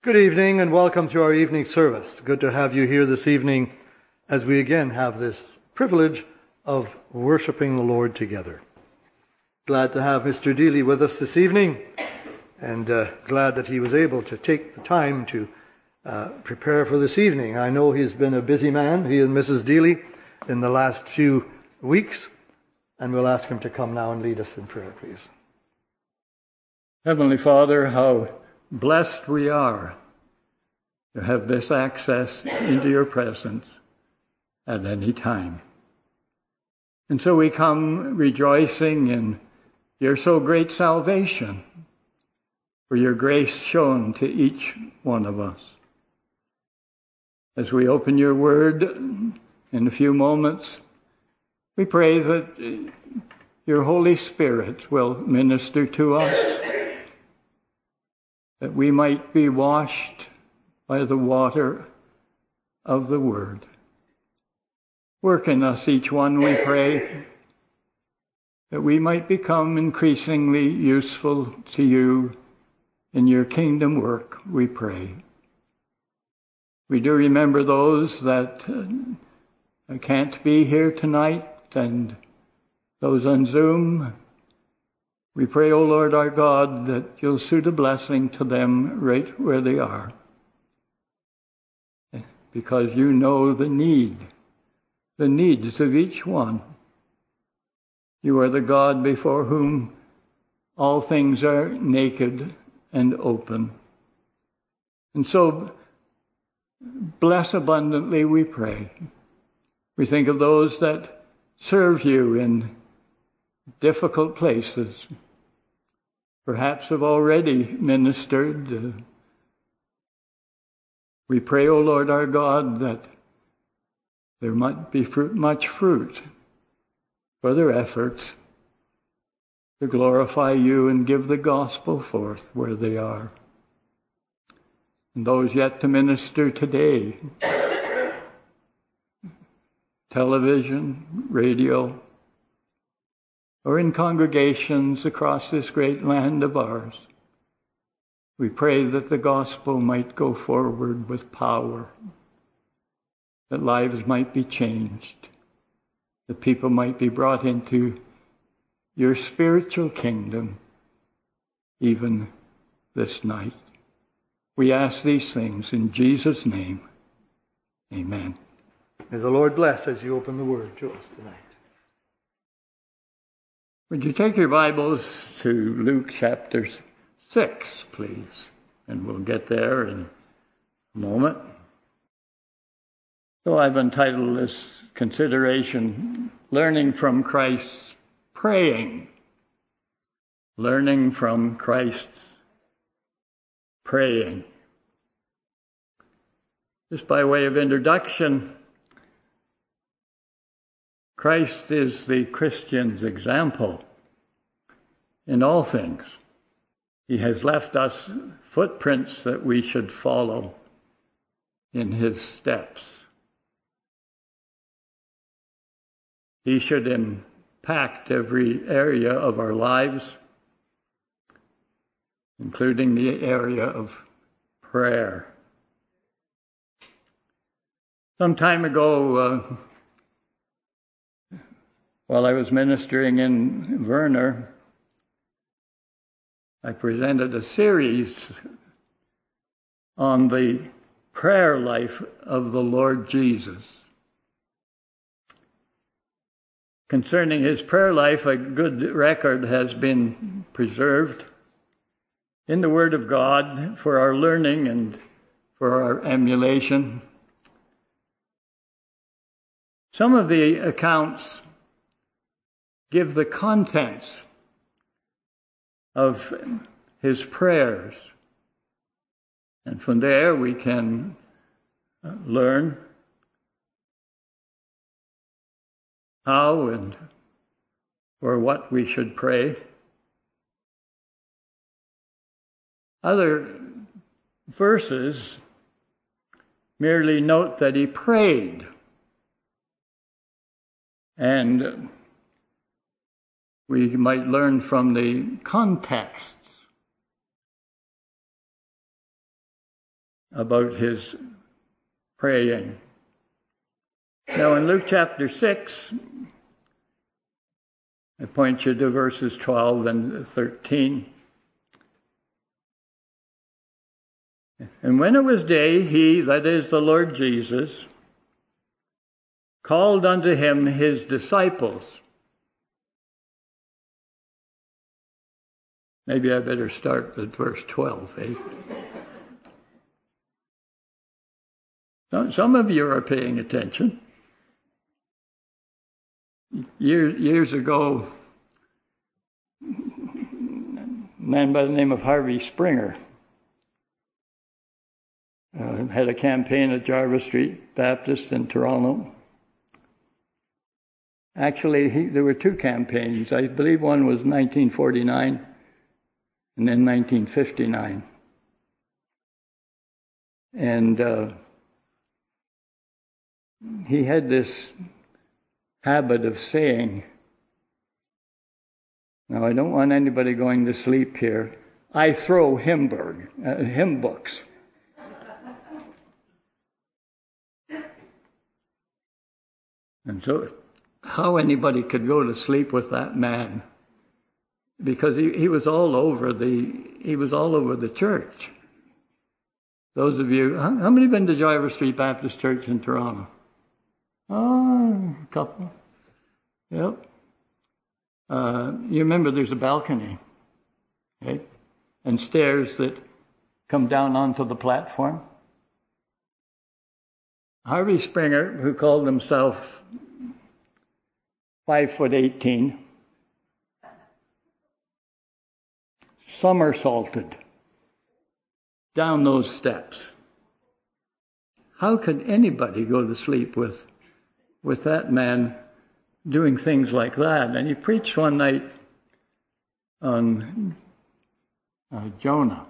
Good evening and welcome to our evening service. Good to have you here this evening as we again have this privilege of worshiping the Lord together. Glad to have Mr. Deely with us this evening and uh, glad that he was able to take the time to uh, prepare for this evening. I know he's been a busy man, he and Mrs. Deely, in the last few weeks, and we'll ask him to come now and lead us in prayer, please. Heavenly Father, how Blessed we are to have this access into your presence at any time. And so we come rejoicing in your so great salvation, for your grace shown to each one of us. As we open your word in a few moments, we pray that your Holy Spirit will minister to us that we might be washed by the water of the Word. Work in us, each one, we pray, that we might become increasingly useful to you in your kingdom work, we pray. We do remember those that uh, can't be here tonight and those on Zoom we pray, O Lord our God, that you'll suit a blessing to them right where they are. Because you know the need, the needs of each one. You are the God before whom all things are naked and open. And so, bless abundantly, we pray. We think of those that serve you in difficult places perhaps have already ministered. We pray, O Lord our God, that there might be fruit, much fruit for their efforts to glorify you and give the gospel forth where they are. And those yet to minister today, television, radio, or in congregations across this great land of ours. We pray that the gospel might go forward with power, that lives might be changed, that people might be brought into your spiritual kingdom even this night. We ask these things in Jesus' name. Amen. May the Lord bless as you open the word to us tonight. Would you take your Bibles to Luke chapter 6, please? And we'll get there in a moment. So I've entitled this consideration, Learning from Christ's Praying. Learning from Christ's Praying. Just by way of introduction, Christ is the Christian's example in all things. He has left us footprints that we should follow in his steps. He should impact every area of our lives, including the area of prayer. Some time ago, uh, while I was ministering in Werner, I presented a series on the prayer life of the Lord Jesus. Concerning his prayer life, a good record has been preserved in the Word of God for our learning and for our emulation. Some of the accounts give the contents of his prayers. And from there we can uh, learn how and for what we should pray. Other verses merely note that he prayed. And we might learn from the contexts. about his praying. Now, in Luke chapter 6, I point you to verses 12 and 13. And when it was day, he, that is the Lord Jesus, called unto him his disciples. Maybe I better start at verse 12, eh? Some of you are paying attention. Years, years ago, a man by the name of Harvey Springer uh, had a campaign at Jarvis Street Baptist in Toronto. Actually, he, there were two campaigns. I believe one was 1949 and then 1959. And uh, he had this habit of saying, now I don't want anybody going to sleep here. I throw uh, hymn books. And so, how anybody could go to sleep with that man? Because he, he was all over the he was all over the church. Those of you, how, how many have been to Jarvis Street Baptist Church in Toronto? Oh, a couple. Yep. Uh, you remember there's a balcony, okay, and stairs that come down onto the platform. Harvey Springer, who called himself five foot eighteen, somersaulted down those steps. How could anybody go to sleep with with that man doing things like that. And he preached one night on uh, Jonah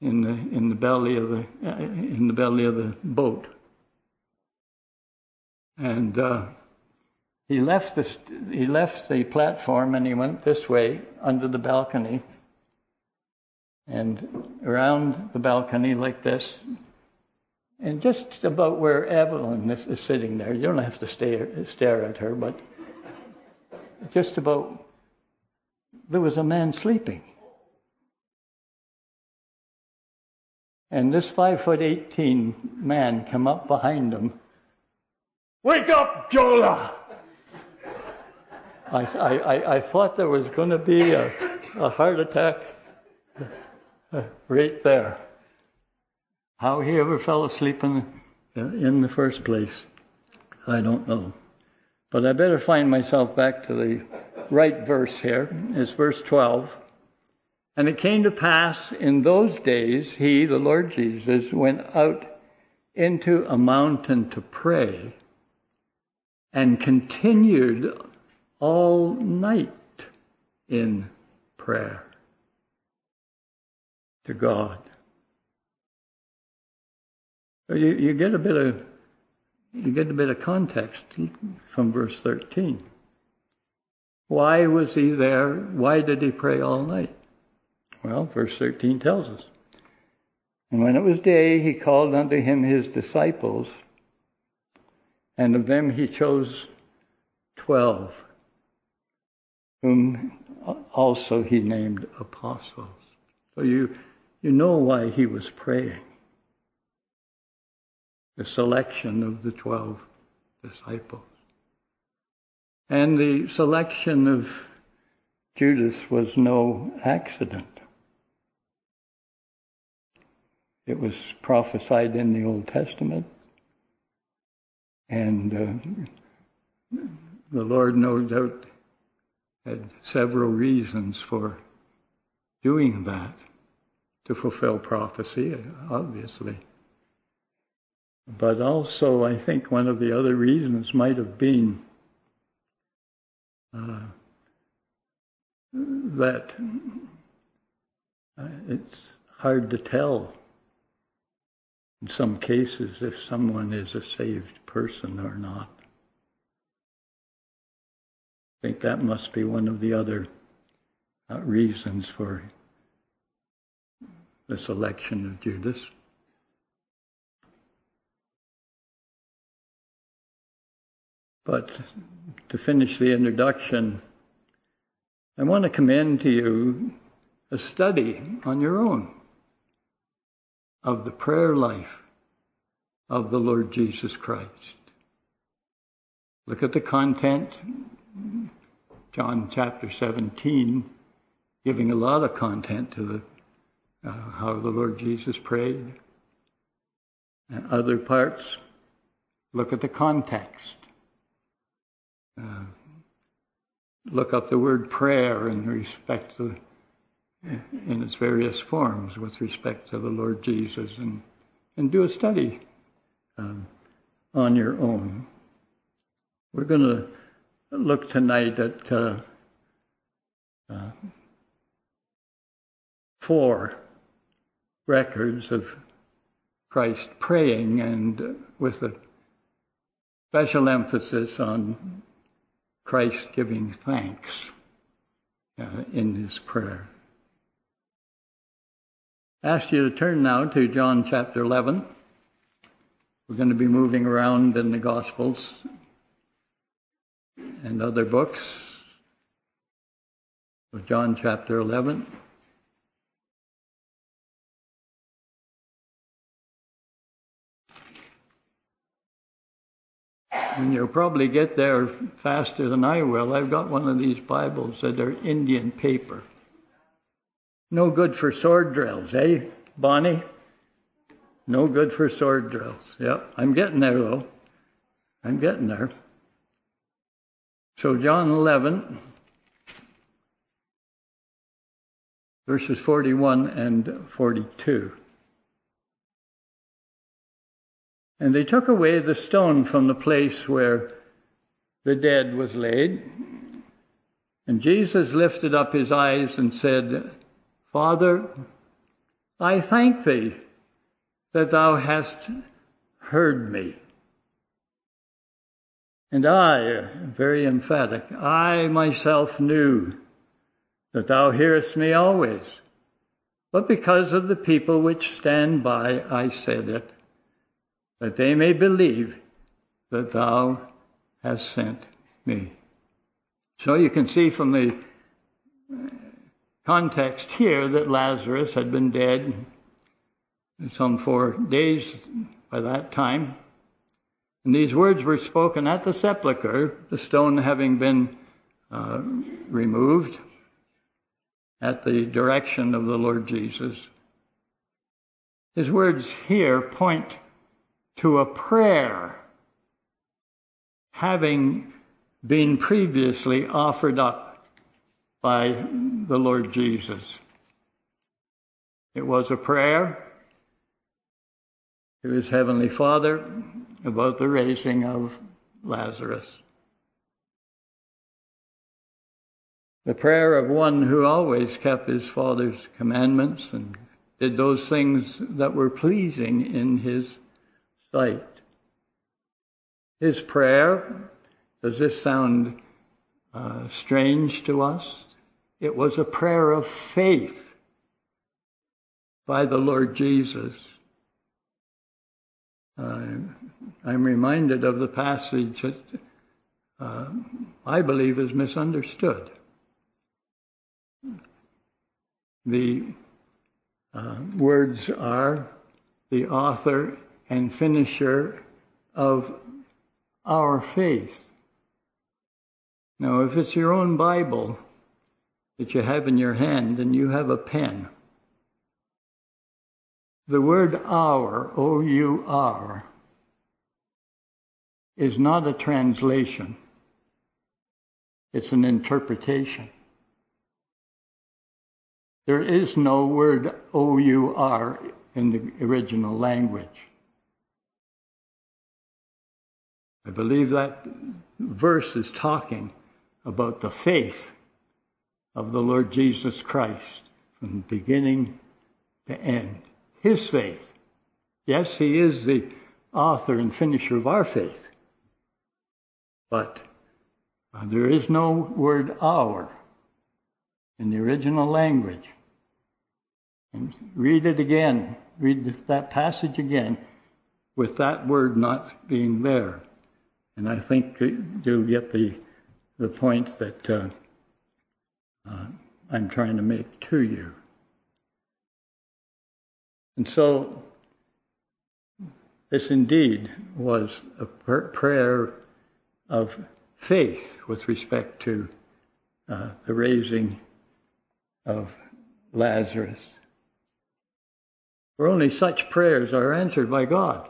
in the in the belly of the uh, in the belly of the boat, and uh, he left the he left the platform and he went this way under the balcony, and around the balcony like this and just about where Evelyn is, is sitting there, you don't have to stare, stare at her, but just about, there was a man sleeping. And this five foot eighteen man come up behind him. Wake up, Jonah! I, I, I thought there was going to be a, a heart attack right there. How he ever fell asleep in in the first place, I don't know. But I better find myself back to the right verse here. It's verse 12. And it came to pass in those days, he, the Lord Jesus, went out into a mountain to pray and continued all night in prayer to God. So You, you get a bit of you get a bit of context from verse 13. Why was he there? Why did he pray all night? Well, verse 13 tells us. And when it was day, he called unto him his disciples, and of them he chose twelve, whom also he named apostles. So you, you know why he was praying the selection of the 12 disciples. And the selection of Judas was no accident. It was prophesied in the Old Testament. And uh, the Lord, no doubt, had several reasons for doing that to fulfill prophecy, obviously. But also, I think one of the other reasons might have been uh, that uh, it's hard to tell in some cases if someone is a saved person or not. I think that must be one of the other uh, reasons for the selection of Judas. But to finish the introduction, I want to commend to you a study on your own of the prayer life of the Lord Jesus Christ. Look at the content, John chapter 17, giving a lot of content to the, uh, how the Lord Jesus prayed. And other parts, look at the context. Uh, look up the word prayer in respect to in its various forms with respect to the Lord Jesus and and do a study um, on your own. We're going to look tonight at uh, uh, four records of Christ praying and with a special emphasis on Christ giving thanks uh, in his prayer. I ask you to turn now to John chapter 11. We're going to be moving around in the Gospels and other books. So John chapter 11. And you'll probably get there faster than I will. I've got one of these Bibles that are Indian paper. No good for sword drills, eh, Bonnie? No good for sword drills. Yep, I'm getting there though. I'm getting there. So, John 11, verses 41 and 42. And they took away the stone from the place where the dead was laid. And Jesus lifted up his eyes and said, Father, I thank thee that thou hast heard me. And I, very emphatic, I myself knew that thou hearest me always. But because of the people which stand by, I said it, that they may believe that thou hast sent me. So you can see from the context here that Lazarus had been dead some four days by that time. And these words were spoken at the sepulchre, the stone having been uh, removed at the direction of the Lord Jesus. His words here point to a prayer having been previously offered up by the Lord Jesus. It was a prayer to his heavenly Father about the raising of Lazarus. The prayer of one who always kept his Father's commandments and did those things that were pleasing in his sight. His prayer, does this sound uh, strange to us? It was a prayer of faith by the Lord Jesus. Uh, I'm reminded of the passage that uh, I believe is misunderstood. The uh, words are the author and finisher of our faith. Now, if it's your own Bible that you have in your hand and you have a pen, the word our, O U R, is not a translation, it's an interpretation. There is no word O U R in the original language. I believe that verse is talking about the faith of the Lord Jesus Christ from beginning to end. His faith. Yes, He is the author and finisher of our faith. But uh, there is no word our in the original language. And read it again. Read that passage again with that word not being there. And I think you'll get the, the point that uh, uh, I'm trying to make to you. And so, this indeed was a prayer of faith with respect to uh, the raising of Lazarus. For only such prayers are answered by God.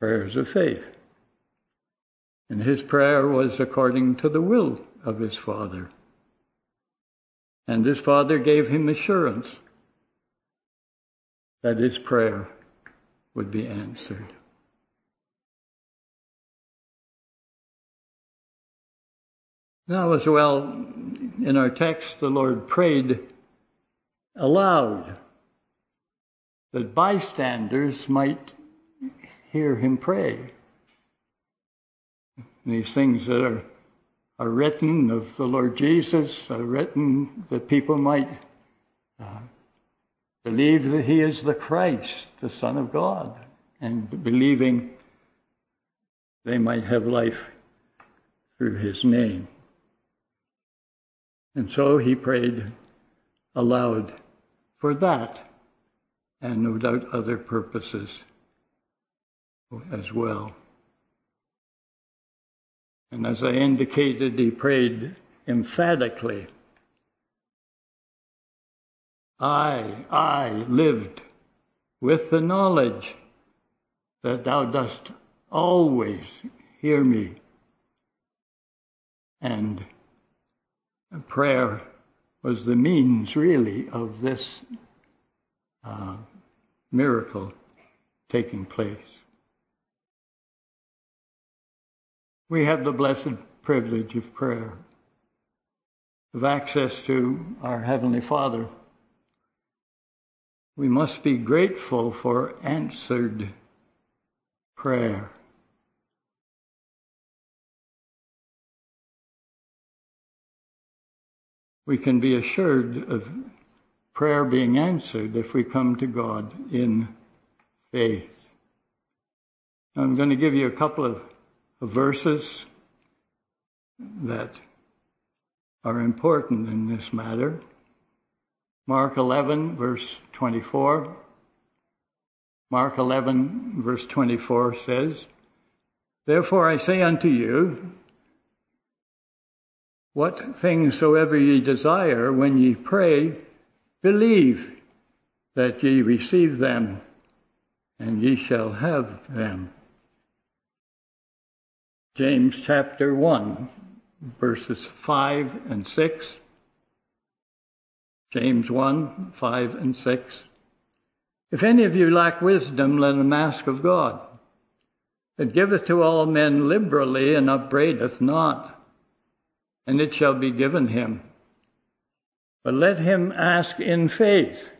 Prayers of faith. And his prayer was according to the will of his Father. And his Father gave him assurance that his prayer would be answered. Now, as well, in our text, the Lord prayed aloud that bystanders might hear him pray. These things that are, are written of the Lord Jesus are written that people might uh, believe that he is the Christ, the Son of God, and believing they might have life through his name. And so he prayed aloud for that, and no doubt other purposes as well. And as I indicated, he prayed emphatically. I, I lived with the knowledge that thou dost always hear me. And prayer was the means, really, of this uh, miracle taking place. We have the blessed privilege of prayer, of access to our Heavenly Father. We must be grateful for answered prayer. We can be assured of prayer being answered if we come to God in faith. I'm going to give you a couple of, verses that are important in this matter. Mark 11, verse 24. Mark 11, verse 24 says, Therefore I say unto you, what things soever ye desire when ye pray, believe that ye receive them, and ye shall have them. James chapter 1, verses 5 and 6. James 1, 5 and 6. If any of you lack wisdom, let him ask of God, that giveth to all men liberally and upbraideth not and it shall be given him. But let him ask in faith,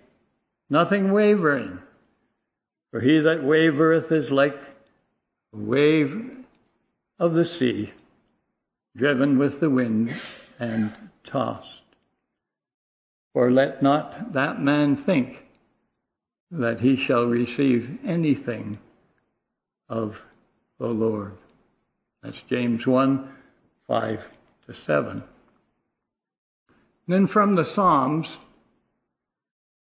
nothing wavering. For he that wavereth is like a wave of the sea, driven with the wind and tossed. For let not that man think that he shall receive anything of the Lord. That's James 1 5 to 7. Then from the Psalms,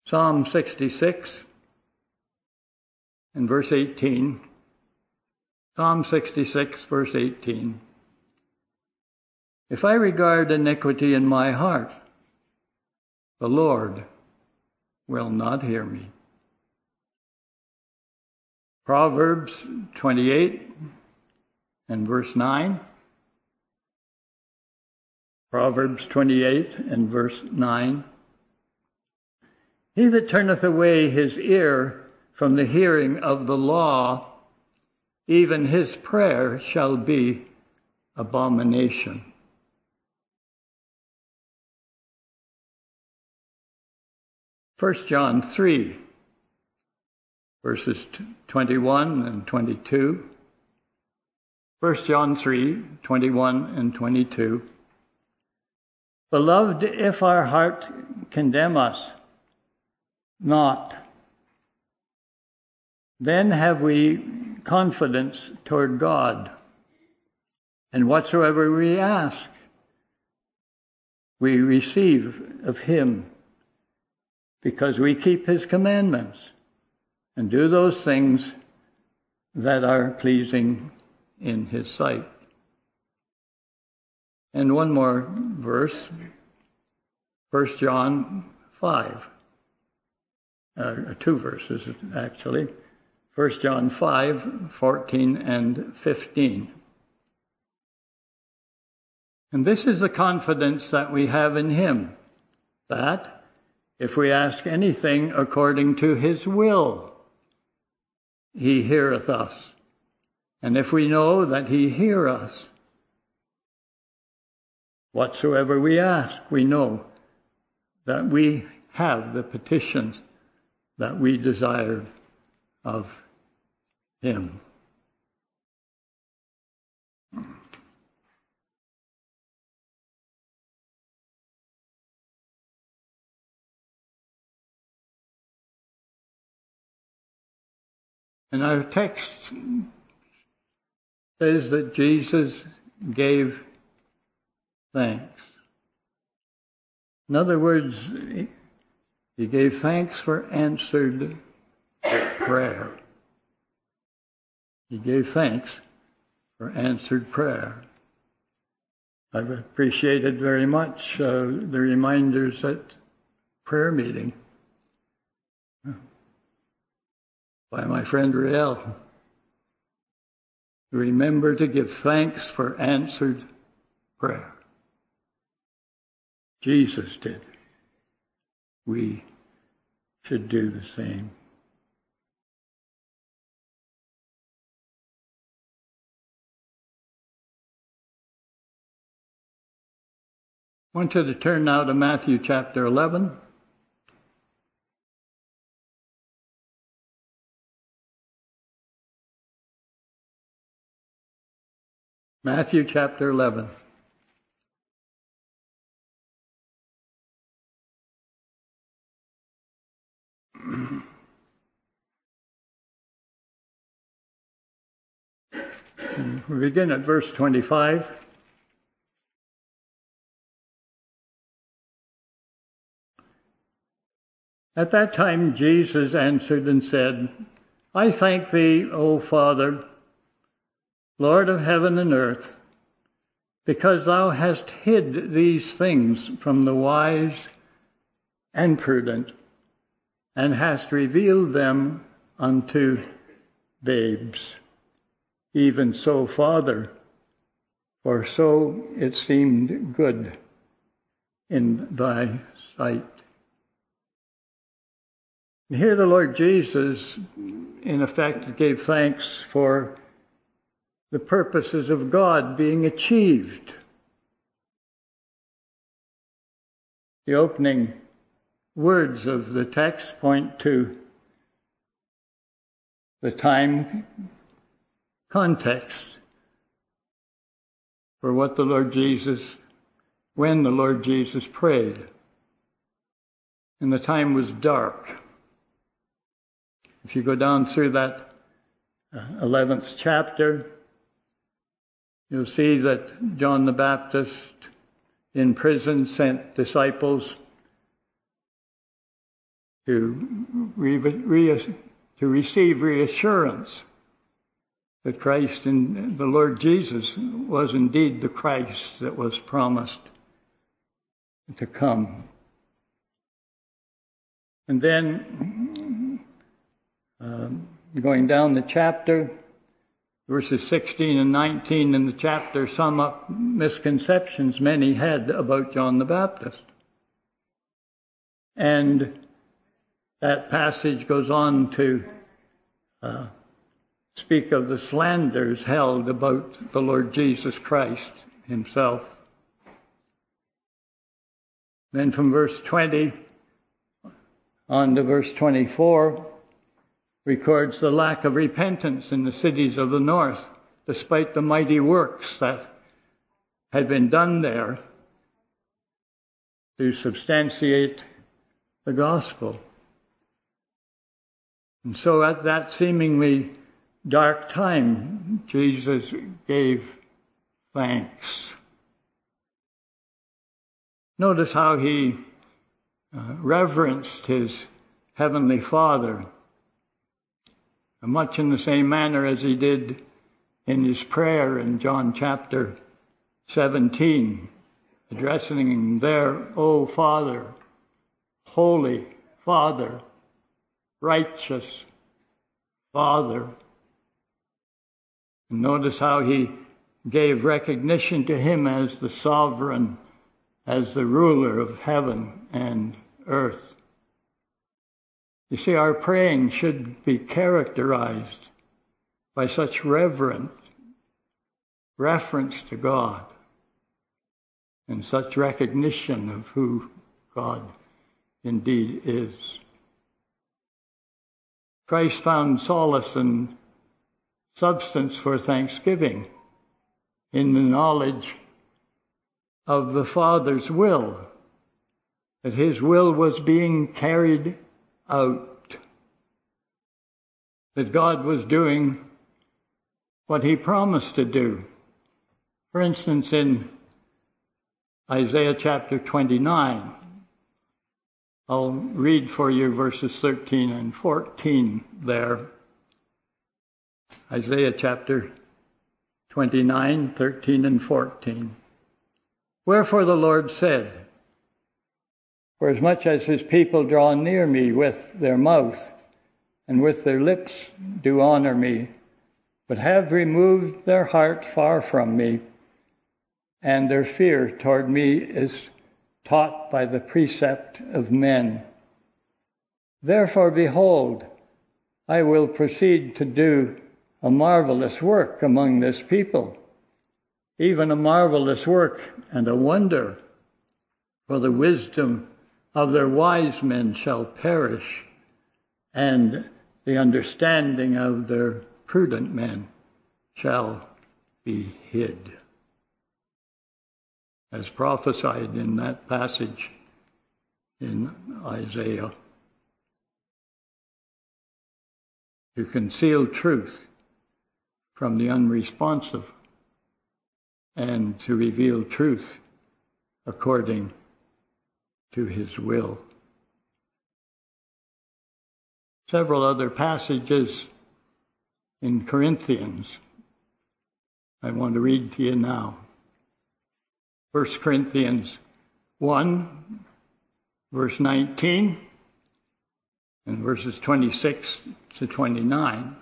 Psalm 66 and verse 18. Psalm 66, verse 18. If I regard iniquity in my heart, the Lord will not hear me. Proverbs 28 and verse 9. Proverbs 28 and verse 9. He that turneth away his ear from the hearing of the law, even his prayer shall be abomination. First John 3, verses 21 and 22. First John 3, 21 and 22. Beloved, if our heart condemn us not, then have we confidence toward God. And whatsoever we ask, we receive of Him because we keep His commandments and do those things that are pleasing in His sight. And one more verse, 1 John 5. Uh, two verses, actually. 1 John 5, 14 and 15. And this is the confidence that we have in Him, that if we ask anything according to His will, He heareth us. And if we know that He hear us, whatsoever we ask, we know that we have the petitions that we desired of Him. And our text says that Jesus gave thanks. In other words, he gave thanks for answered prayer. He gave thanks for answered prayer. I've appreciated very much uh, the reminders at prayer meeting by my friend Riel. Remember to give thanks for answered prayer. Jesus did. We should do the same. I want you to turn now to Matthew chapter 11. Matthew chapter 11. We begin at verse 25. At that time, Jesus answered and said, I thank thee, O Father, Lord of heaven and earth, because thou hast hid these things from the wise and prudent, and hast revealed them unto babes. Even so, Father, for so it seemed good in thy sight. Here, the Lord Jesus, in effect, gave thanks for the purposes of God being achieved. The opening words of the text point to the time context for what the Lord Jesus, when the Lord Jesus prayed. And the time was dark. If you go down through that 11th uh, chapter, you'll see that John the Baptist in prison sent disciples to, re- re- to receive reassurance that Christ and the Lord Jesus was indeed the Christ that was promised to come. And then, um, going down the chapter, verses 16 and 19 in the chapter sum up misconceptions many had about John the Baptist. And that passage goes on to uh, speak of the slanders held about the Lord Jesus Christ himself. Then from verse 20 on to verse 24 records the lack of repentance in the cities of the north, despite the mighty works that had been done there. to substantiate the gospel. And so at that seemingly dark time, Jesus gave thanks. Notice how he uh, reverenced his heavenly Father, much in the same manner as he did in his prayer in John chapter 17, addressing him there, O Father, Holy Father, righteous Father. Notice how he gave recognition to him as the sovereign, as the ruler of heaven and earth. You see, our praying should be characterized by such reverent reference to God and such recognition of who God indeed is. Christ found solace and substance for thanksgiving in the knowledge of the Father's will, that his will was being carried out, that God was doing what he promised to do. For instance, in Isaiah chapter 29, I'll read for you verses 13 and 14 there. Isaiah chapter 29, 13 and 14. Wherefore the Lord said, For as much as his people draw near me with their mouth, and with their lips do honor me, but have removed their heart far from me, and their fear toward me is taught by the precept of men. Therefore, behold, I will proceed to do a marvelous work among this people, even a marvelous work and a wonder, for the wisdom of their wise men shall perish, and the understanding of their prudent men shall be hid as prophesied in that passage in Isaiah. To conceal truth from the unresponsive and to reveal truth according to his will. Several other passages in Corinthians I want to read to you now. 1 Corinthians 1, verse 19, and verses 26 to 29.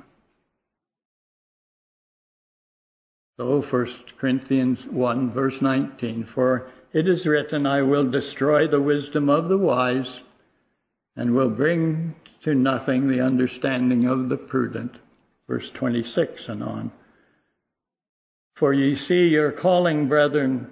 So 1 Corinthians 1, verse 19, for it is written, I will destroy the wisdom of the wise and will bring to nothing the understanding of the prudent. Verse 26 and on. For ye see your calling, brethren,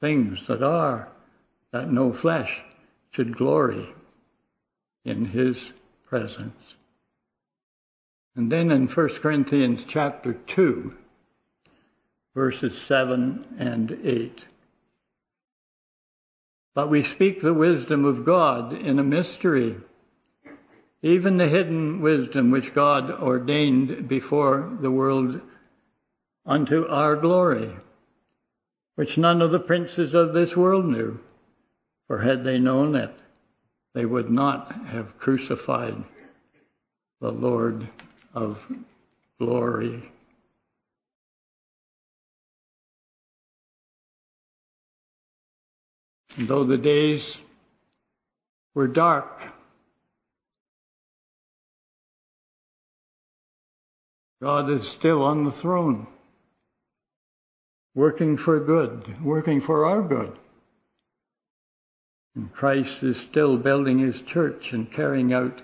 things that are, that no flesh should glory in his presence. And then in 1 Corinthians chapter 2, verses 7 and 8. But we speak the wisdom of God in a mystery, even the hidden wisdom which God ordained before the world unto our glory which none of the princes of this world knew. For had they known it, they would not have crucified the Lord of glory. And though the days were dark, God is still on the throne working for good, working for our good. And Christ is still building his church and carrying out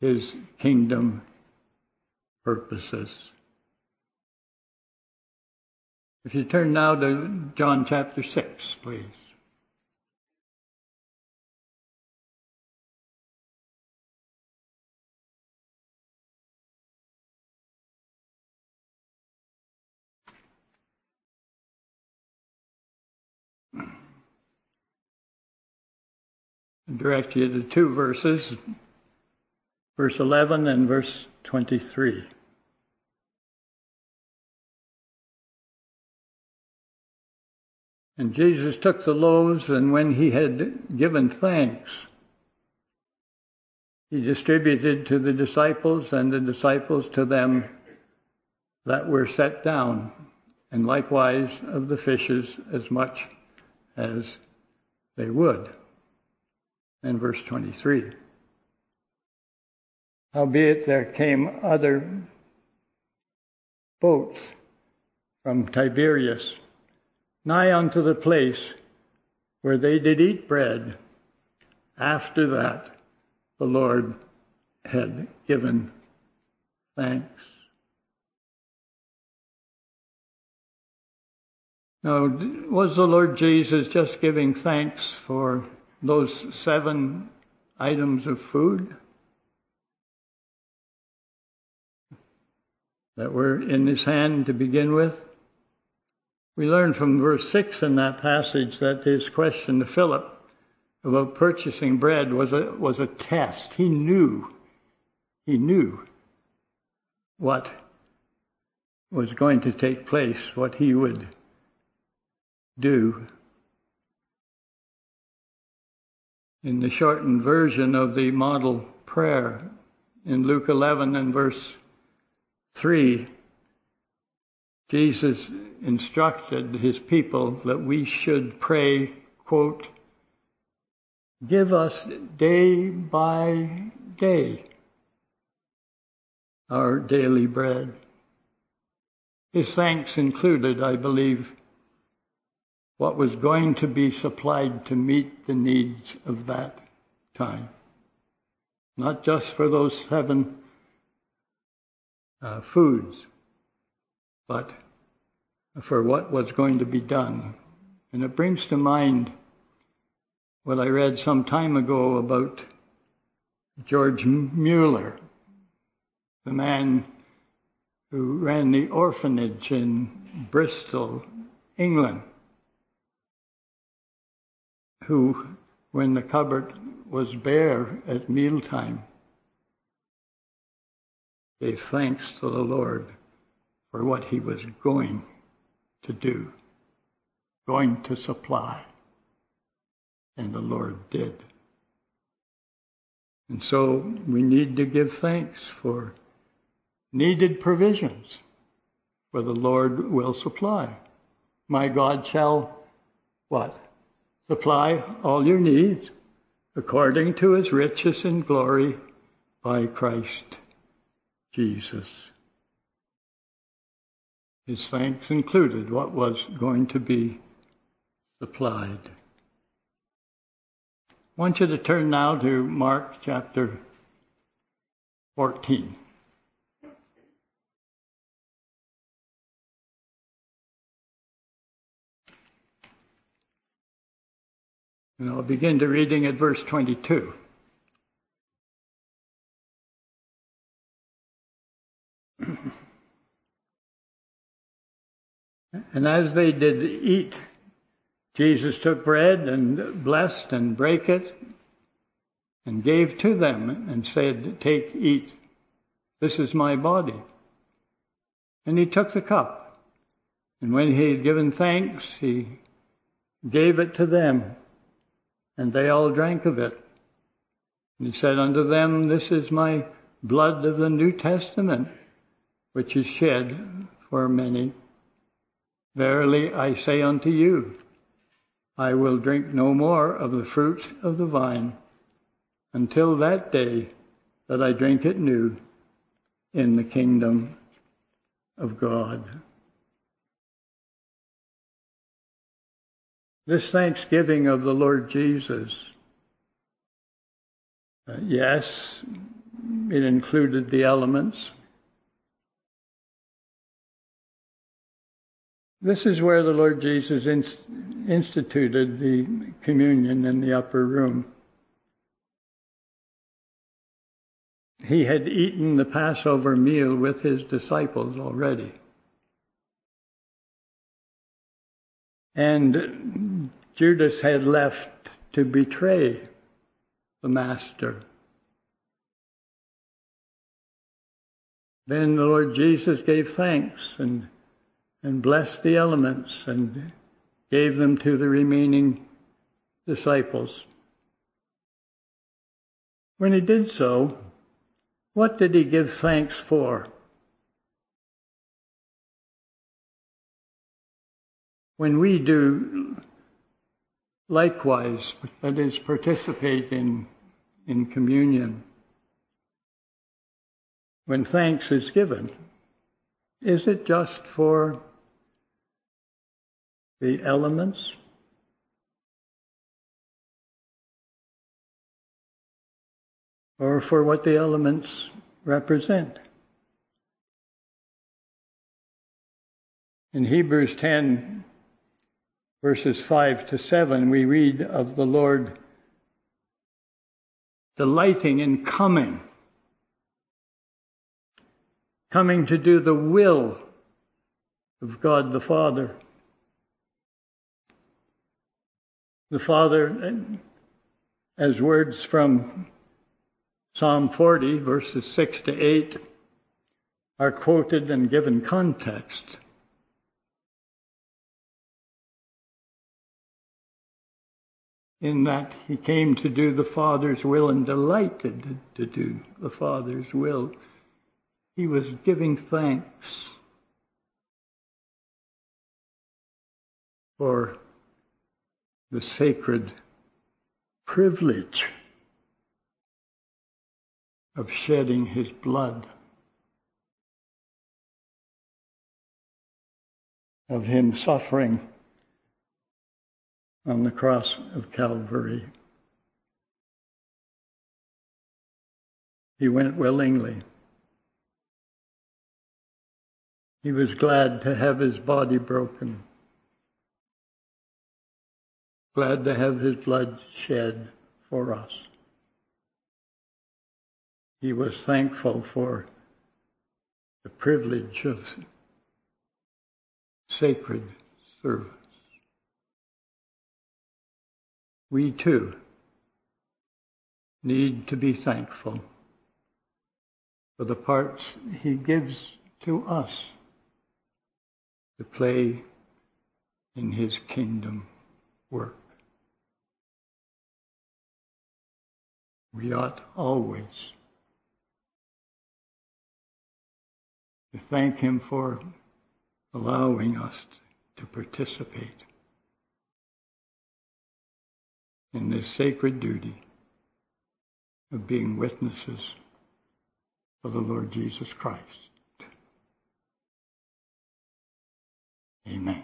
his kingdom purposes. If you turn now to John chapter 6, please. Direct you to two verses, verse 11 and verse 23. And Jesus took the loaves, and when he had given thanks, he distributed to the disciples, and the disciples to them that were set down, and likewise of the fishes as much as they would and verse 23. Howbeit there came other boats from Tiberias, nigh unto the place where they did eat bread. After that, the Lord had given thanks. Now, was the Lord Jesus just giving thanks for those seven items of food that were in his hand to begin with. We learn from verse 6 in that passage that his question to Philip about purchasing bread was a, was a test. He knew, he knew what was going to take place, what he would do in the shortened version of the model prayer in Luke 11 and verse 3, Jesus instructed his people that we should pray, quote, give us day by day our daily bread. His thanks included, I believe, what was going to be supplied to meet the needs of that time. Not just for those seven uh, foods, but for what was going to be done. And it brings to mind what I read some time ago about George Mueller, the man who ran the orphanage in Bristol, England who, when the cupboard was bare at mealtime, gave thanks to the Lord for what he was going to do, going to supply. And the Lord did. And so we need to give thanks for needed provisions, for the Lord will supply. My God shall what? Supply all your needs according to his riches and glory by Christ Jesus. His thanks included what was going to be supplied. I want you to turn now to Mark chapter 14. And I'll begin to reading at verse 22. and as they did eat, Jesus took bread and blessed and brake it and gave to them and said, Take, eat. This is my body. And he took the cup. And when he had given thanks, he gave it to them and they all drank of it. And he said unto them, This is my blood of the New Testament, which is shed for many. Verily I say unto you, I will drink no more of the fruit of the vine until that day that I drink it new in the kingdom of God. This thanksgiving of the Lord Jesus, uh, yes, it included the elements. This is where the Lord Jesus inst- instituted the communion in the upper room. He had eaten the Passover meal with his disciples already. And Judas had left to betray the Master. Then the Lord Jesus gave thanks and, and blessed the elements and gave them to the remaining disciples. When he did so, what did he give thanks for? When we do likewise, that is, participate in, in communion, when thanks is given, is it just for the elements? Or for what the elements represent? In Hebrews 10, verses 5 to 7, we read of the Lord delighting in coming, coming to do the will of God the Father. The Father, as words from Psalm 40, verses 6 to 8, are quoted and given context. In that he came to do the Father's will and delighted to do the Father's will. He was giving thanks for the sacred privilege of shedding his blood, of him suffering on the cross of Calvary. He went willingly. He was glad to have his body broken, glad to have his blood shed for us. He was thankful for the privilege of sacred service. We too need to be thankful for the parts He gives to us to play in His kingdom work. We ought always to thank Him for allowing us to participate in this sacred duty of being witnesses for the Lord Jesus Christ. Amen.